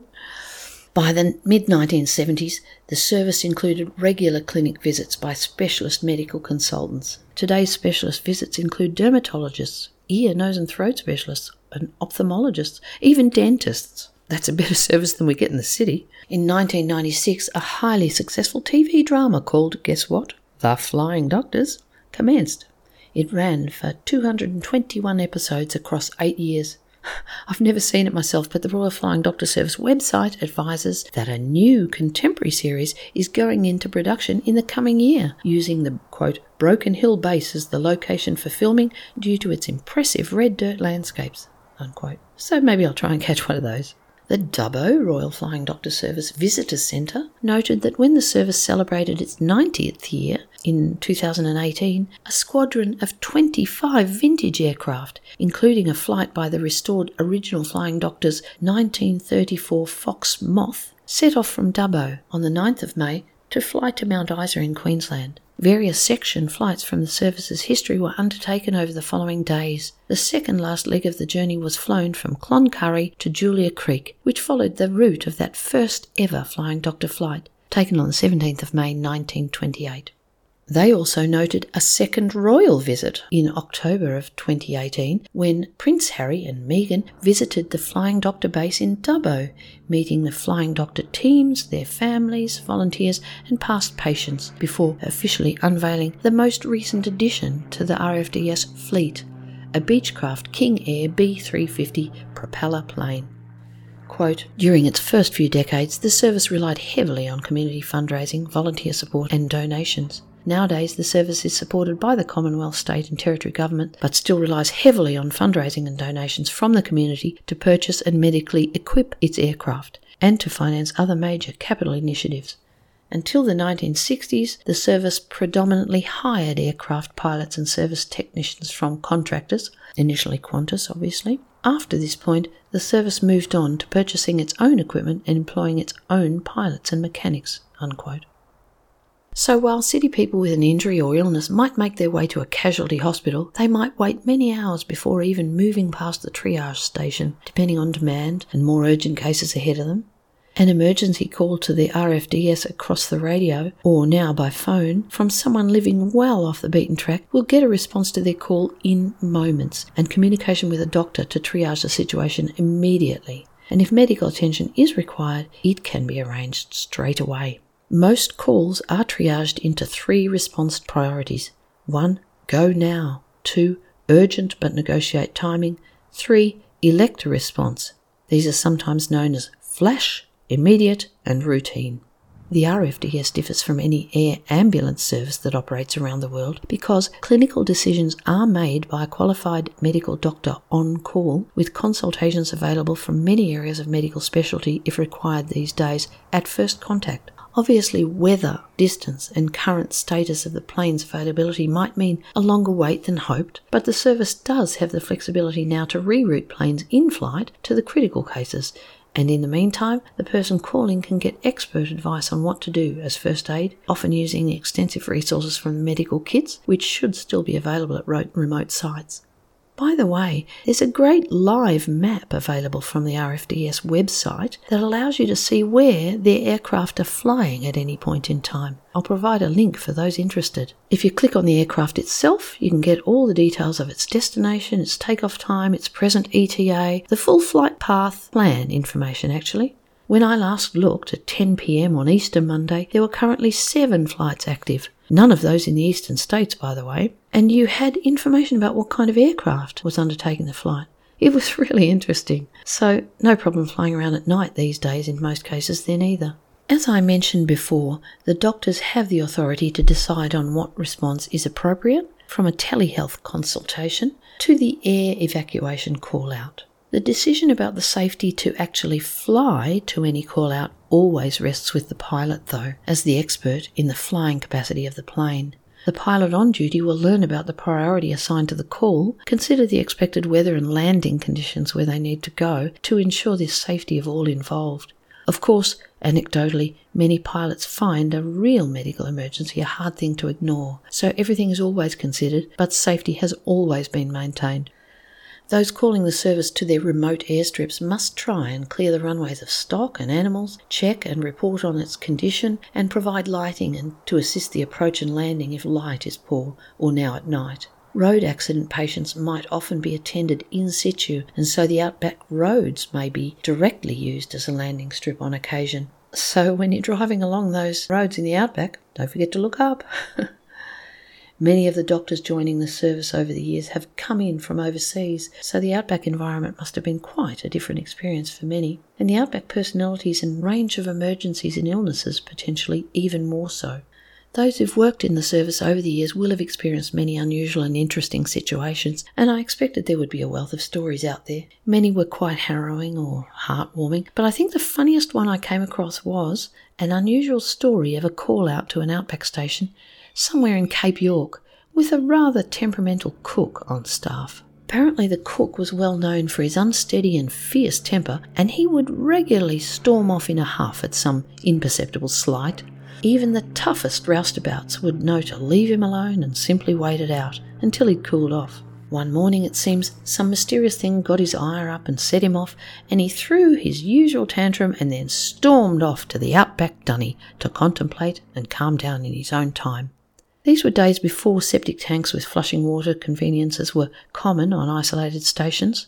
By the mid 1970s, the service included regular clinic visits by specialist medical consultants. Today's specialist visits include dermatologists, ear, nose, and throat specialists, and ophthalmologists, even dentists. That's a better service than we get in the city. In 1996, a highly successful TV drama called, guess what? The Flying Doctors, commenced. It ran for 221 episodes across eight years. I've never seen it myself, but the Royal Flying Doctor Service website advises that a new contemporary series is going into production in the coming year, using the quote Broken Hill base as the location for filming due to its impressive red dirt landscapes. Unquote. So maybe I'll try and catch one of those. The Dubbo Royal Flying Doctor Service Visitor Centre noted that when the service celebrated its 90th year in 2018, a squadron of 25 vintage aircraft, including a flight by the restored original Flying Doctor's 1934 Fox Moth, set off from Dubbo on the 9th of May to fly to Mount Isa in Queensland. Various section flights from the service's history were undertaken over the following days. The second last leg of the journey was flown from Cloncurry to Julia Creek, which followed the route of that first ever Flying Doctor flight, taken on the 17th of May 1928. They also noted a second royal visit in October of 2018 when Prince Harry and Meghan visited the Flying Doctor base in Dubbo, meeting the Flying Doctor teams, their families, volunteers, and past patients before officially unveiling the most recent addition to the RFDS fleet, a Beechcraft King Air B 350 propeller plane. Quote, During its first few decades, the service relied heavily on community fundraising, volunteer support, and donations. Nowadays, the service is supported by the Commonwealth, state, and territory government, but still relies heavily on fundraising and donations from the community to purchase and medically equip its aircraft and to finance other major capital initiatives. Until the 1960s, the service predominantly hired aircraft pilots and service technicians from contractors, initially Qantas, obviously. After this point, the service moved on to purchasing its own equipment and employing its own pilots and mechanics. Unquote. So while city people with an injury or illness might make their way to a casualty hospital, they might wait many hours before even moving past the triage station, depending on demand and more urgent cases ahead of them. An emergency call to the RFDS across the radio, or now by phone, from someone living well off the beaten track will get a response to their call in moments and communication with a doctor to triage the situation immediately. And if medical attention is required, it can be arranged straight away. Most calls are triaged into three response priorities 1. Go now. 2. Urgent but negotiate timing. 3. Elect a response. These are sometimes known as flash, immediate, and routine. The RFDS differs from any air ambulance service that operates around the world because clinical decisions are made by a qualified medical doctor on call, with consultations available from many areas of medical specialty if required these days at first contact. Obviously, weather, distance, and current status of the plane's availability might mean a longer wait than hoped, but the service does have the flexibility now to reroute planes in flight to the critical cases. And in the meantime, the person calling can get expert advice on what to do as first aid, often using extensive resources from medical kits, which should still be available at remote sites. By the way, there's a great live map available from the RFDS website that allows you to see where their aircraft are flying at any point in time. I'll provide a link for those interested. If you click on the aircraft itself, you can get all the details of its destination, its takeoff time, its present ETA, the full flight path, plan information actually. When I last looked at 10 pm on Easter Monday, there were currently seven flights active, None of those in the eastern states, by the way. And you had information about what kind of aircraft was undertaking the flight. It was really interesting. So, no problem flying around at night these days in most cases, then either. As I mentioned before, the doctors have the authority to decide on what response is appropriate, from a telehealth consultation to the air evacuation call out. The decision about the safety to actually fly to any call out always rests with the pilot, though, as the expert in the flying capacity of the plane. The pilot on duty will learn about the priority assigned to the call, consider the expected weather and landing conditions where they need to go to ensure the safety of all involved. Of course, anecdotally, many pilots find a real medical emergency a hard thing to ignore, so everything is always considered, but safety has always been maintained. Those calling the service to their remote airstrips must try and clear the runways of stock and animals, check and report on its condition, and provide lighting and to assist the approach and landing if light is poor or now at night. Road accident patients might often be attended in situ, and so the outback roads may be directly used as a landing strip on occasion. So when you're driving along those roads in the outback, don't forget to look up. Many of the doctors joining the service over the years have come in from overseas, so the outback environment must have been quite a different experience for many, and the outback personalities and range of emergencies and illnesses potentially even more so. Those who've worked in the service over the years will have experienced many unusual and interesting situations, and I expected there would be a wealth of stories out there. Many were quite harrowing or heartwarming, but I think the funniest one I came across was an unusual story of a call out to an outback station somewhere in Cape York with a rather temperamental cook on staff. Apparently, the cook was well known for his unsteady and fierce temper, and he would regularly storm off in a huff at some imperceptible slight. Even the toughest roustabouts would know to leave him alone and simply wait it out until he'd cooled off. One morning, it seems, some mysterious thing got his ire up and set him off, and he threw his usual tantrum and then stormed off to the outback dunny to contemplate and calm down in his own time. These were days before septic tanks with flushing water conveniences were common on isolated stations.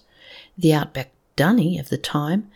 The outback dunny of the time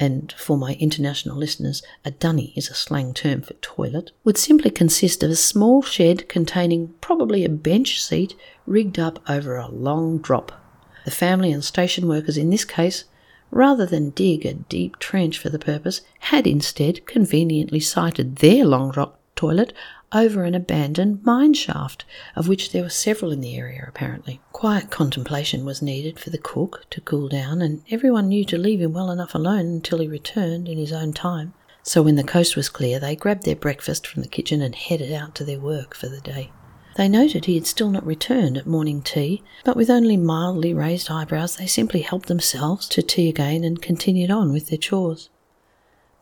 and for my international listeners, a dunny is a slang term for toilet, would simply consist of a small shed containing probably a bench seat rigged up over a long drop. The family and station workers in this case, rather than dig a deep trench for the purpose, had instead conveniently sited their long drop toilet over an abandoned mine shaft, of which there were several in the area apparently. Quiet contemplation was needed for the cook to cool down, and everyone knew to leave him well enough alone until he returned in his own time. So when the coast was clear, they grabbed their breakfast from the kitchen and headed out to their work for the day. They noted he had still not returned at morning tea, but with only mildly raised eyebrows, they simply helped themselves to tea again and continued on with their chores.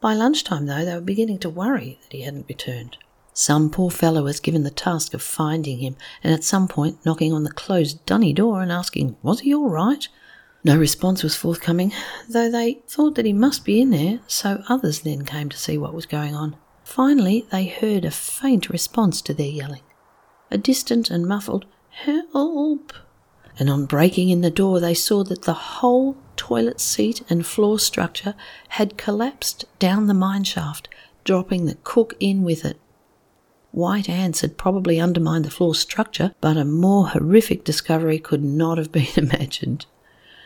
By lunchtime, though, they were beginning to worry that he hadn't returned. Some poor fellow was given the task of finding him, and at some point knocking on the closed dunny door and asking, Was he all right? No response was forthcoming, though they thought that he must be in there, so others then came to see what was going on. Finally, they heard a faint response to their yelling a distant and muffled Help! And on breaking in the door, they saw that the whole toilet seat and floor structure had collapsed down the mine shaft, dropping the cook in with it. White ants had probably undermined the floor structure, but a more horrific discovery could not have been imagined.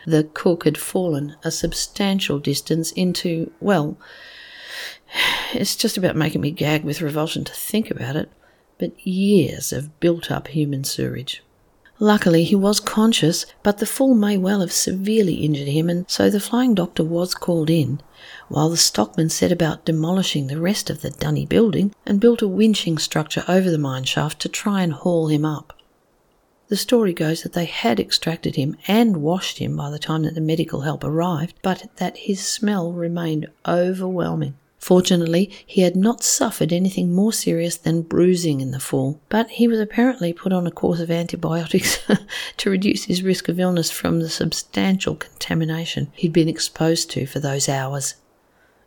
The cook had fallen a substantial distance into, well, it's just about making me gag with revulsion to think about it, but years of built up human sewerage. Luckily, he was conscious, but the fall may well have severely injured him, and so the flying doctor was called in, while the stockmen set about demolishing the rest of the dunny building and built a winching structure over the mine shaft to try and haul him up. The story goes that they had extracted him and washed him by the time that the medical help arrived, but that his smell remained overwhelming. Fortunately, he had not suffered anything more serious than bruising in the fall, but he was apparently put on a course of antibiotics to reduce his risk of illness from the substantial contamination he'd been exposed to for those hours.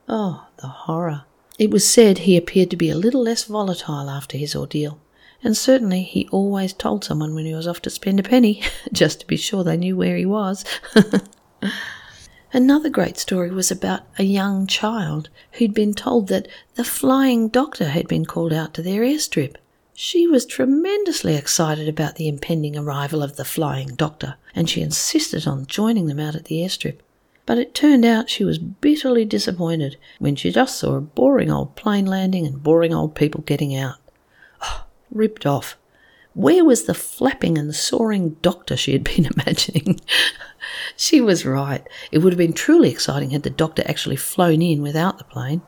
Oh, the horror. It was said he appeared to be a little less volatile after his ordeal, and certainly he always told someone when he was off to spend a penny, just to be sure they knew where he was. Another great story was about a young child who'd been told that the flying doctor had been called out to their airstrip. She was tremendously excited about the impending arrival of the flying doctor, and she insisted on joining them out at the airstrip. But it turned out she was bitterly disappointed when she just saw a boring old plane landing and boring old people getting out. Oh, ripped off. Where was the flapping and soaring doctor she had been imagining? she was right. It would have been truly exciting had the doctor actually flown in without the plane.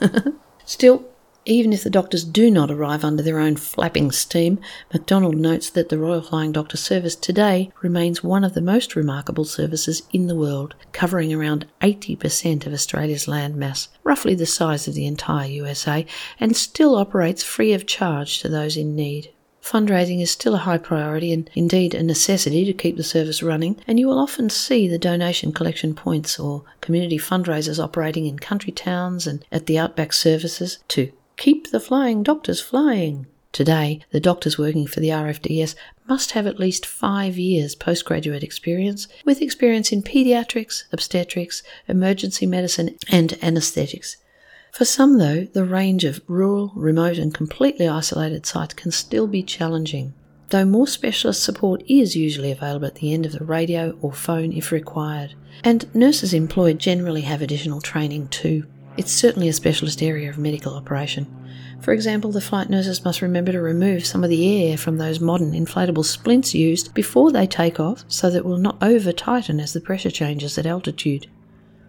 Still, even if the doctors do not arrive under their own flapping steam, McDonald notes that the Royal Flying Doctor Service today remains one of the most remarkable services in the world, covering around 80% of Australia's land mass, roughly the size of the entire USA, and still operates free of charge to those in need. Fundraising is still a high priority and indeed a necessity to keep the service running, and you will often see the donation collection points or community fundraisers operating in country towns and at the outback services to keep the flying doctors flying. Today, the doctors working for the RFDS must have at least five years postgraduate experience, with experience in paediatrics, obstetrics, emergency medicine, and anaesthetics. For some, though, the range of rural, remote, and completely isolated sites can still be challenging, though more specialist support is usually available at the end of the radio or phone if required, and nurses employed generally have additional training too. It's certainly a specialist area of medical operation. For example, the flight nurses must remember to remove some of the air from those modern inflatable splints used before they take off so that it will not over tighten as the pressure changes at altitude.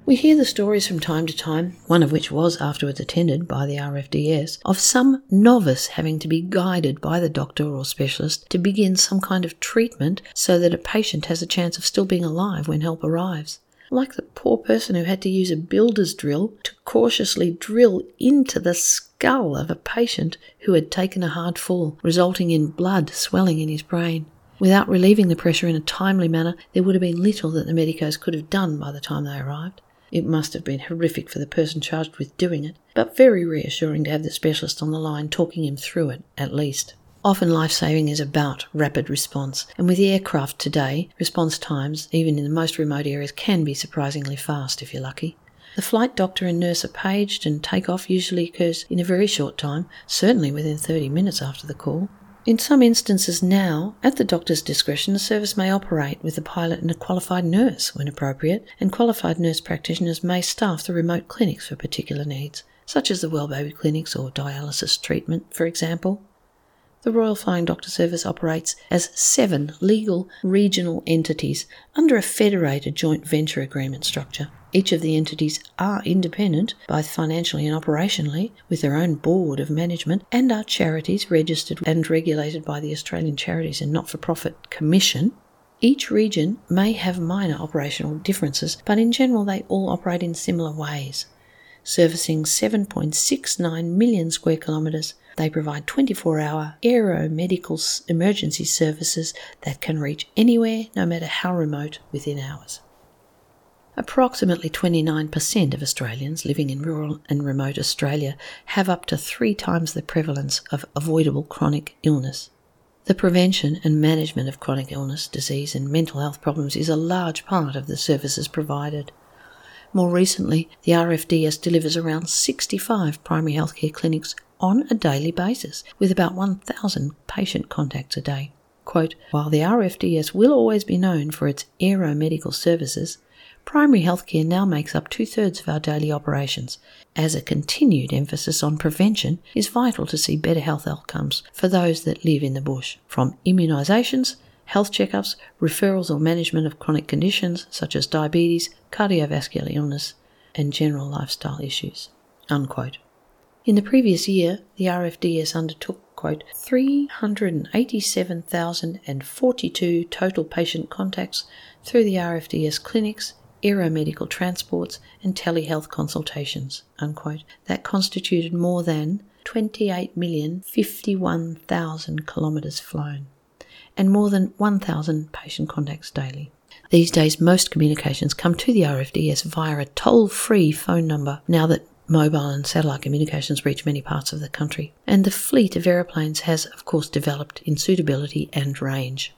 We hear the stories from time to time, one of which was afterwards attended by the RFDS, of some novice having to be guided by the doctor or specialist to begin some kind of treatment so that a patient has a chance of still being alive when help arrives. Like the poor person who had to use a builder's drill to cautiously drill into the skull of a patient who had taken a hard fall, resulting in blood swelling in his brain. Without relieving the pressure in a timely manner, there would have been little that the medicos could have done by the time they arrived. It must have been horrific for the person charged with doing it, but very reassuring to have the specialist on the line talking him through it, at least. Often life saving is about rapid response, and with the aircraft today, response times, even in the most remote areas, can be surprisingly fast if you're lucky. The flight doctor and nurse are paged, and takeoff usually occurs in a very short time, certainly within 30 minutes after the call. In some instances now, at the doctor's discretion, the service may operate with a pilot and a qualified nurse when appropriate, and qualified nurse practitioners may staff the remote clinics for particular needs, such as the well baby clinics or dialysis treatment, for example. The Royal Flying Doctor Service operates as seven legal regional entities under a federated joint venture agreement structure. Each of the entities are independent, both financially and operationally, with their own board of management, and are charities registered and regulated by the Australian Charities and Not for Profit Commission. Each region may have minor operational differences, but in general they all operate in similar ways. Servicing 7.69 million square kilometres, they provide 24 hour aeromedical emergency services that can reach anywhere, no matter how remote, within hours. Approximately 29% of Australians living in rural and remote Australia have up to three times the prevalence of avoidable chronic illness. The prevention and management of chronic illness, disease, and mental health problems is a large part of the services provided. More recently, the RFDS delivers around 65 primary healthcare clinics on a daily basis, with about 1,000 patient contacts a day. Quote, While the RFDS will always be known for its aeromedical services, primary healthcare now makes up two thirds of our daily operations, as a continued emphasis on prevention is vital to see better health outcomes for those that live in the bush, from immunisations, health checkups, referrals or management of chronic conditions such as diabetes, cardiovascular illness, and general lifestyle issues. Unquote. In the previous year, the RFDS undertook quote, 387,042 total patient contacts through the RFDS clinics aeromedical transports, and telehealth consultations, unquote, that constituted more than 28,051,000 kilometres flown and more than 1,000 patient contacts daily. These days, most communications come to the RFDS via a toll free phone number now that mobile and satellite communications reach many parts of the country. And the fleet of aeroplanes has, of course, developed in suitability and range.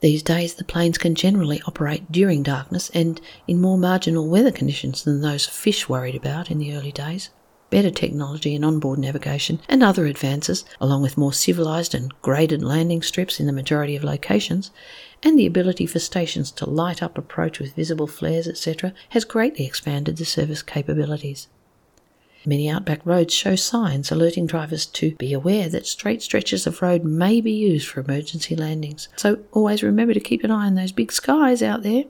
These days, the planes can generally operate during darkness and in more marginal weather conditions than those Fysh worried about in the early days. Better technology in onboard navigation and other advances, along with more civilised and graded landing strips in the majority of locations, and the ability for stations to light up approach with visible flares, etc., has greatly expanded the service capabilities. Many outback roads show signs alerting drivers to be aware that straight stretches of road may be used for emergency landings. So always remember to keep an eye on those big skies out there.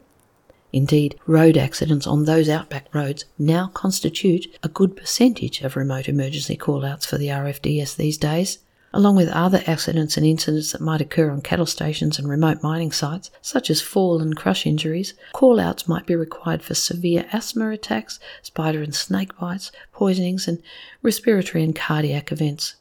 Indeed, road accidents on those outback roads now constitute a good percentage of remote emergency call-outs for the RFDS these days along with other accidents and incidents that might occur on cattle stations and remote mining sites, such as fall and crush injuries, call outs might be required for severe asthma attacks, spider and snake bites, poisonings, and respiratory and cardiac events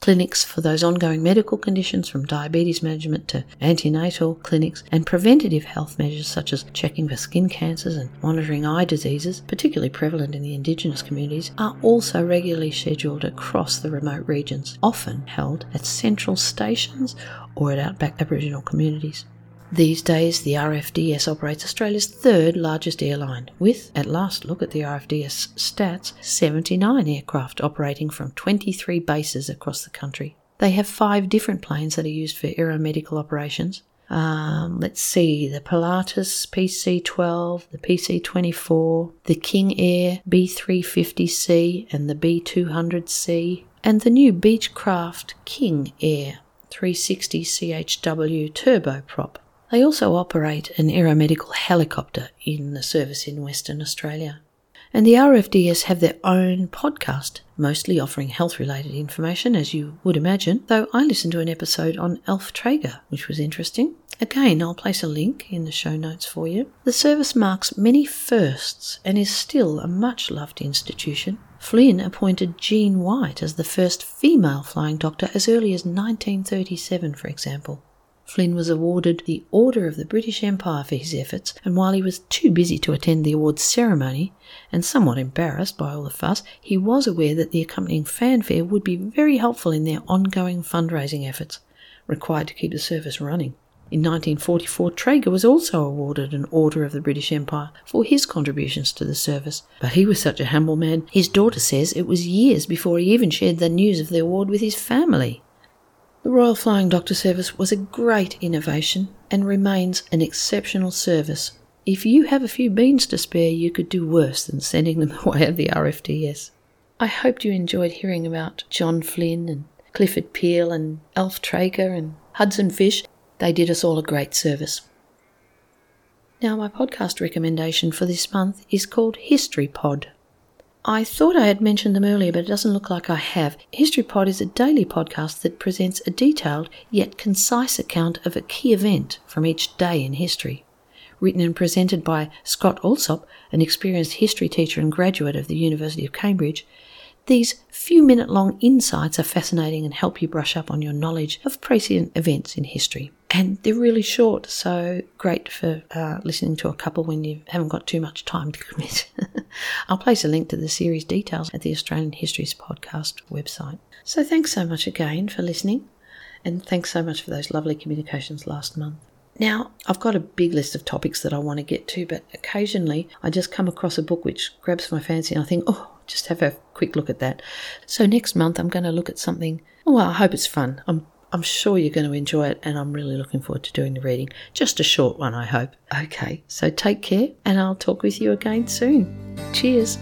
clinics for those ongoing medical conditions from diabetes management to antenatal clinics and preventative health measures such as checking for skin cancers and monitoring eye diseases, particularly prevalent in the Indigenous communities, are also regularly scheduled across the remote regions, often held at central stations or at outback Aboriginal communities. These days, the RFDS operates Australia's third largest airline, with, at last look at the RFDS stats, 79 aircraft operating from 23 bases across the country. They have five different planes that are used for aeromedical operations, Um, let's see the Pilatus PC12, the PC24, the King Air B350C and the B200C, and the new Beechcraft King Air 360 CHW turboprop. They also operate an aeromedical helicopter in the service in Western Australia. And the RFDS have their own podcast, mostly offering health related information, as you would imagine, though I listened to an episode on Alf Traeger, which was interesting. Again, I'll place a link in the show notes for you. The service marks many firsts and is still a much loved institution. Flynn appointed Jean White as the first female flying doctor as early as 1937, for example. Flynn was awarded the Order of the British Empire for his efforts, and while he was too busy to attend the awards ceremony, and somewhat embarrassed by all the fuss, he was aware that the accompanying fanfare would be very helpful in their ongoing fundraising efforts, required to keep the service running. In 1944, Traeger was also awarded an Order of the British Empire for his contributions to the service. But he was such a humble man, his daughter says it was years before he even shared the news of the award with his family. The Royal Flying Doctor Service was a great innovation and remains an exceptional service. If you have a few beans to spare, you could do worse than sending them away way of the RFDS. I hoped you enjoyed hearing about John Flynn and Clifford Peel and Alf Traeger and Hudson Fysh. They did us all a great service. Now, my podcast recommendation for this month is called History Pod. I thought I had mentioned them earlier, but it doesn't look like I have. History Pod is a daily podcast that presents a detailed yet concise account of a key event from each day in history. Written and presented by Scott Allsop, an experienced history teacher and graduate of the University of Cambridge, these few minute long insights are fascinating and help you brush up on your knowledge of prescient events in history. And they're really short, so great for uh, listening to a couple when you haven't got too much time to commit. I'll place a link to the series details at the Australian Histories Podcast website. So thanks so much again for listening, and thanks so much for those lovely communications last month. Now, I've got a big list of topics that I want to get to, but occasionally I just come across a book which grabs my fancy and I think, oh, just have a quick look at that. So next month I'm going to look at something. Well, I hope it's fun. I'm I'm sure you're going to enjoy it, and I'm really looking forward to doing the reading. Just a short one, I hope. Okay, so take care, and I'll talk with you again soon. Cheers.